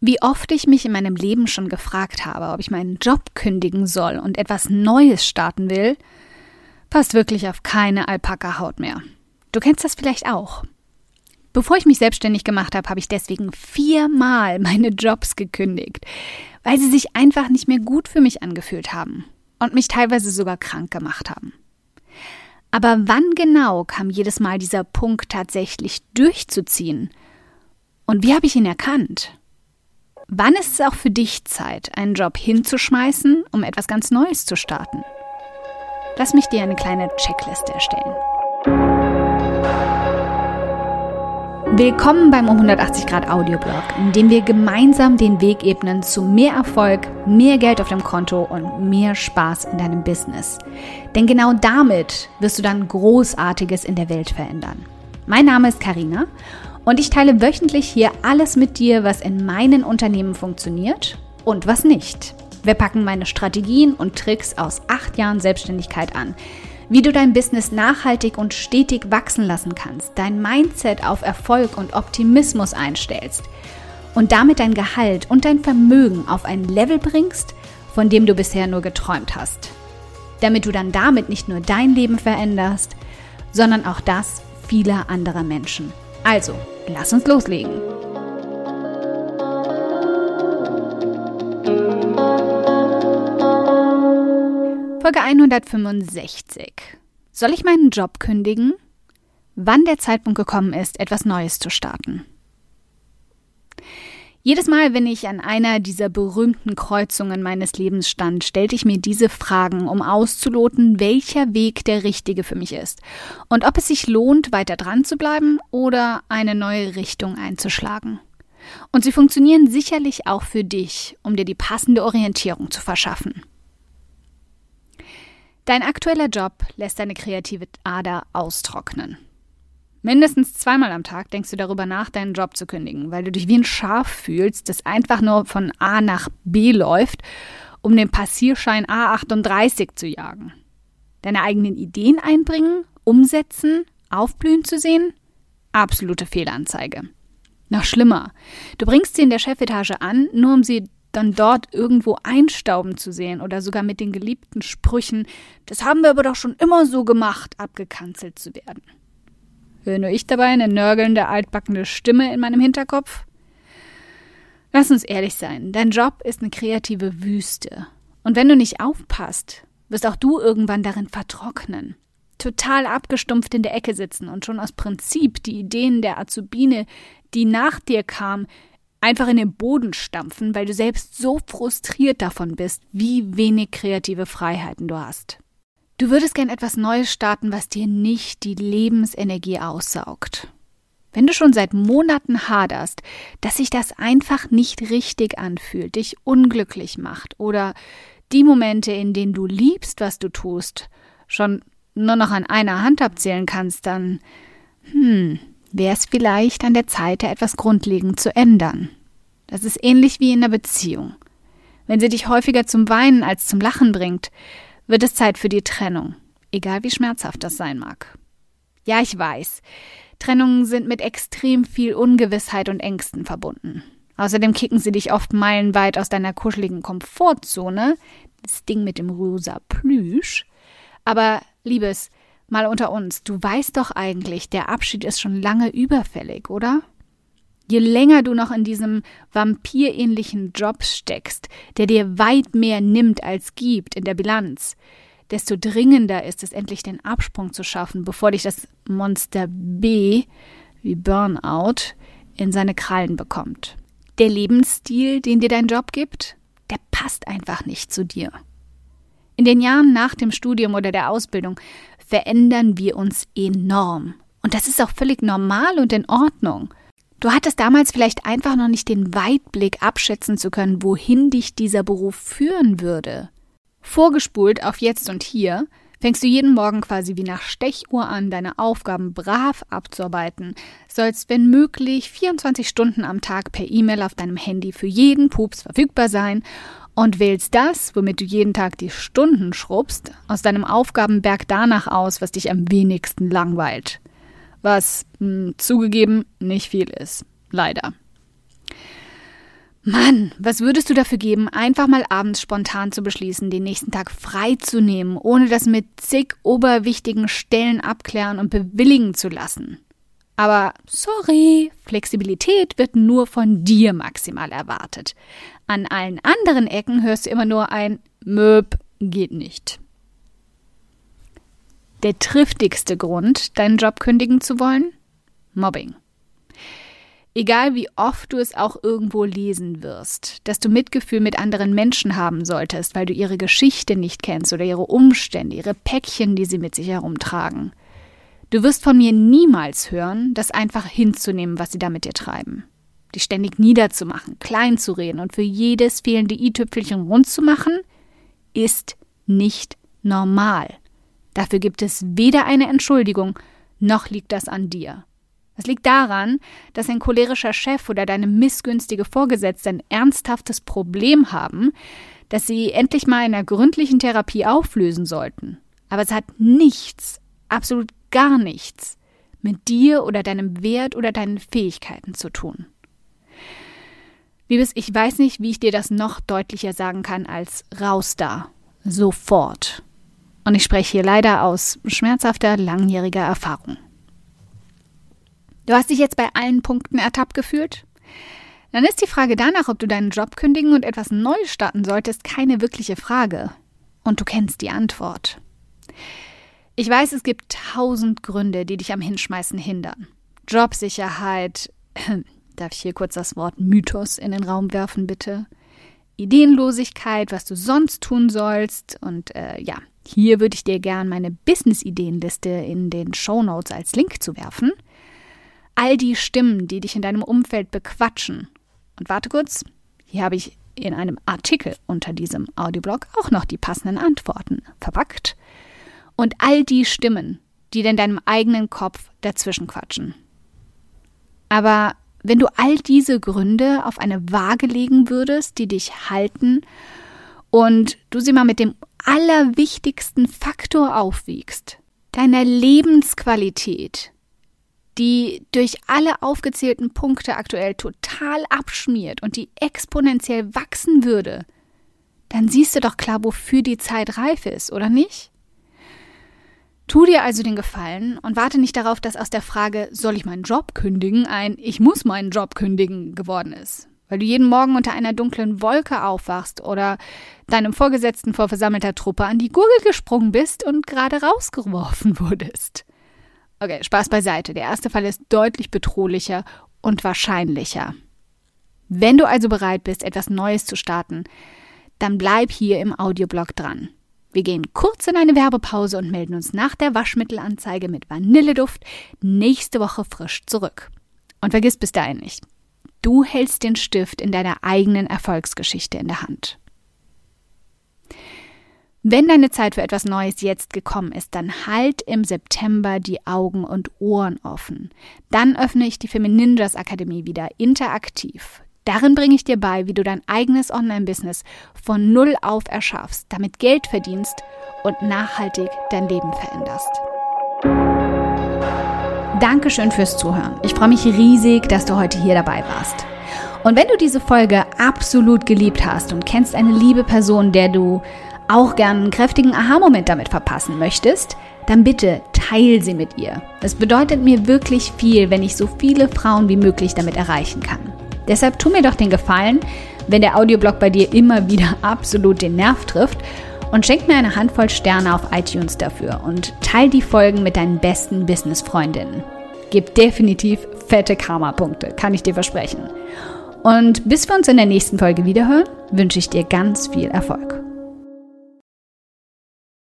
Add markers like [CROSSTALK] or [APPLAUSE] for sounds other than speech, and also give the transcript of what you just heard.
Wie oft ich mich in meinem Leben schon gefragt habe, ob ich meinen Job kündigen soll und etwas Neues starten will, passt wirklich auf keine Alpaka-Haut mehr. Du kennst das vielleicht auch. Bevor ich mich selbstständig gemacht habe, habe ich deswegen viermal [LAUGHS] meine Jobs gekündigt, weil sie sich einfach nicht mehr gut für mich angefühlt haben und mich teilweise sogar krank gemacht haben. Aber wann genau kam jedes Mal dieser Punkt tatsächlich durchzuziehen? Und wie habe ich ihn erkannt? Wann ist es auch für dich Zeit, einen Job hinzuschmeißen, um etwas ganz Neues zu starten? Lass mich dir eine kleine Checkliste erstellen. Willkommen beim um 180 Grad Audioblog, in dem wir gemeinsam den Weg ebnen zu mehr Erfolg, mehr Geld auf dem Konto und mehr Spaß in deinem Business. Denn genau damit wirst du dann Großartiges in der Welt verändern. Mein Name ist Karina und ich teile wöchentlich hier alles mit dir, was in meinen Unternehmen funktioniert und was nicht. Wir packen meine Strategien und Tricks aus acht Jahren Selbstständigkeit an wie du dein Business nachhaltig und stetig wachsen lassen kannst, dein Mindset auf Erfolg und Optimismus einstellst und damit dein Gehalt und dein Vermögen auf ein Level bringst, von dem du bisher nur geträumt hast. Damit du dann damit nicht nur dein Leben veränderst, sondern auch das vieler anderer Menschen. Also, lass uns loslegen. Folge 165. Soll ich meinen Job kündigen? Wann der Zeitpunkt gekommen ist, etwas Neues zu starten. Jedes Mal, wenn ich an einer dieser berühmten Kreuzungen meines Lebens stand, stellte ich mir diese Fragen, um auszuloten, welcher Weg der richtige für mich ist und ob es sich lohnt, weiter dran zu bleiben oder eine neue Richtung einzuschlagen. Und sie funktionieren sicherlich auch für dich, um dir die passende Orientierung zu verschaffen. Dein aktueller Job lässt deine kreative Ader austrocknen. Mindestens zweimal am Tag denkst du darüber nach, deinen Job zu kündigen, weil du dich wie ein Schaf fühlst, das einfach nur von A nach B läuft, um den Passierschein A38 zu jagen. Deine eigenen Ideen einbringen, umsetzen, aufblühen zu sehen? Absolute Fehlanzeige. Noch schlimmer. Du bringst sie in der Chefetage an, nur um sie dann dort irgendwo einstauben zu sehen oder sogar mit den geliebten Sprüchen, das haben wir aber doch schon immer so gemacht, abgekanzelt zu werden. Höre nur ich dabei eine nörgelnde, altbackene Stimme in meinem Hinterkopf? Lass uns ehrlich sein, dein Job ist eine kreative Wüste. Und wenn du nicht aufpasst, wirst auch du irgendwann darin vertrocknen. Total abgestumpft in der Ecke sitzen und schon aus Prinzip die Ideen der Azubine, die nach dir kam, einfach in den Boden stampfen, weil du selbst so frustriert davon bist, wie wenig kreative Freiheiten du hast. Du würdest gern etwas Neues starten, was dir nicht die Lebensenergie aussaugt. Wenn du schon seit Monaten haderst, dass sich das einfach nicht richtig anfühlt, dich unglücklich macht oder die Momente, in denen du liebst, was du tust, schon nur noch an einer Hand abzählen kannst, dann, hm, wäre es vielleicht an der Zeit, etwas grundlegend zu ändern. Das ist ähnlich wie in einer Beziehung. Wenn sie dich häufiger zum Weinen als zum Lachen bringt, wird es Zeit für die Trennung, egal wie schmerzhaft das sein mag. Ja, ich weiß, Trennungen sind mit extrem viel Ungewissheit und Ängsten verbunden. Außerdem kicken sie dich oft meilenweit aus deiner kuscheligen Komfortzone, das Ding mit dem rosa Plüsch. Aber, Liebes, Mal unter uns, du weißt doch eigentlich, der Abschied ist schon lange überfällig, oder? Je länger du noch in diesem vampirähnlichen Job steckst, der dir weit mehr nimmt als gibt in der Bilanz, desto dringender ist es endlich den Absprung zu schaffen, bevor dich das Monster B wie Burnout in seine Krallen bekommt. Der Lebensstil, den dir dein Job gibt, der passt einfach nicht zu dir. In den Jahren nach dem Studium oder der Ausbildung verändern wir uns enorm. Und das ist auch völlig normal und in Ordnung. Du hattest damals vielleicht einfach noch nicht den Weitblick abschätzen zu können, wohin dich dieser Beruf führen würde. Vorgespult auf jetzt und hier fängst du jeden Morgen quasi wie nach Stechuhr an, deine Aufgaben brav abzuarbeiten, sollst wenn möglich 24 Stunden am Tag per E-Mail auf deinem Handy für jeden Pups verfügbar sein und wählst das, womit du jeden Tag die Stunden schrubbst, aus deinem Aufgabenberg danach aus, was dich am wenigsten langweilt. Was mh, hm, zugegeben nicht viel ist. Leider. Mann, was würdest du dafür geben, einfach mal abends spontan zu beschließen, den nächsten Tag frei zu nehmen, ohne das mit zig oberwichtigen Stellen abklären und bewilligen zu lassen? Aber sorry, Flexibilität wird nur von dir maximal erwartet. An allen anderen Ecken hörst du immer nur ein Möb geht nicht. Der triftigste Grund, deinen Job kündigen zu wollen? Mobbing. Egal wie oft du es auch irgendwo lesen wirst, dass du Mitgefühl mit anderen Menschen haben solltest, weil du ihre Geschichte nicht kennst oder ihre Umstände, ihre Päckchen, die sie mit sich herumtragen. Du wirst von mir niemals hören, das einfach hinzunehmen, was sie da mit dir treiben. Die ständig niederzumachen, klein zu reden und für jedes fehlende i-Tüpfelchen rund zu machen, ist nicht normal. Dafür gibt es weder eine Entschuldigung, noch liegt das an dir. Es liegt daran, dass ein cholerischer Chef oder deine missgünstige Vorgesetzte ein ernsthaftes Problem haben, das sie endlich mal in einer gründlichen Therapie auflösen sollten. Aber es hat nichts, absolut gar nichts mit dir oder deinem Wert oder deinen Fähigkeiten zu tun. Liebes, ich weiß nicht, wie ich dir das noch deutlicher sagen kann als raus da. Sofort. Und ich spreche hier leider aus schmerzhafter, langjähriger Erfahrung. Du hast dich jetzt bei allen Punkten ertappt gefühlt? Dann ist die Frage danach, ob du deinen Job kündigen und etwas Neues starten solltest, keine wirkliche Frage. Und du kennst die Antwort. Ich weiß, es gibt tausend Gründe, die dich am Hinschmeißen hindern. Jobsicherheit, [CLEARS THROAT] darf ich hier kurz das Wort Mythos in den Raum werfen, bitte? Ideenlosigkeit, was du sonst tun sollst und äh, ja, hier würde ich dir gern meine Business-Ideenliste in den Show Notes als Link zu werfen. All die Stimmen, die dich in deinem Umfeld bequatschen. Und warte kurz, hier habe ich in einem Artikel unter diesem Audioblog auch noch die passenden Antworten verpackt. Und all die Stimmen, die in deinem eigenen Kopf dazwischen quatschen. Aber wenn du all diese Gründe auf eine Waage legen würdest, die dich halten und du sie mal mit dem allerwichtigsten Faktor aufwiegst, deiner Lebensqualität, die durch alle aufgezählten Punkte aktuell total abschmiert und die exponentiell wachsen würde, dann siehst du doch klar, wofür die Zeit reif ist, oder nicht? Tu dir also den Gefallen und warte nicht darauf, dass aus der Frage, soll ich meinen Job kündigen, ein Ich muss meinen Job kündigen geworden ist weil du jeden Morgen unter einer dunklen Wolke aufwachst oder deinem Vorgesetzten vor versammelter Truppe an die Gurgel gesprungen bist und gerade rausgeworfen [LAUGHS] wurdest. Okay, Spaß beiseite. Der erste Fall ist deutlich bedrohlicher und wahrscheinlicher. Wenn du also bereit bist, etwas Neues zu starten, dann bleib hier im Audioblog dran. Wir gehen kurz in eine Werbepause und melden uns nach der Waschmittelanzeige mit Vanilleduft nächste Woche frisch zurück. Und vergiss bis dahin nicht, Du hältst den Stift in deiner eigenen Erfolgsgeschichte in der Hand. Wenn deine Zeit für etwas Neues jetzt gekommen ist, dann halt im September die Augen und Ohren offen. Dann öffne ich die Femininjas Akademie wieder interaktiv. Darin bringe ich dir bei, wie du dein eigenes Online-Business von Null auf erschaffst, damit Geld verdienst und nachhaltig dein Leben veränderst. Dankeschön fürs Zuhören. Ich freue mich riesig, dass du heute hier dabei warst. Und wenn du diese Folge absolut geliebt hast und kennst eine liebe Person, der du auch gern einen kräftigen Aha-Moment damit verpassen möchtest, dann bitte teil sie mit ihr. Es bedeutet mir wirklich viel, wenn ich so viele Frauen wie möglich damit erreichen kann. Deshalb tu mir doch den Gefallen, wenn der Audioblog bei dir immer wieder [LAUGHS] absolut den Nerv trifft und schenk mir eine Handvoll Sterne auf iTunes dafür und teil die Folgen mit deinen besten Business-Freundinnen. Gib definitiv fette Karma-Punkte, kann ich dir versprechen. Und bis wir uns in der nächsten Folge wiederhören, wünsche ich dir ganz viel Erfolg.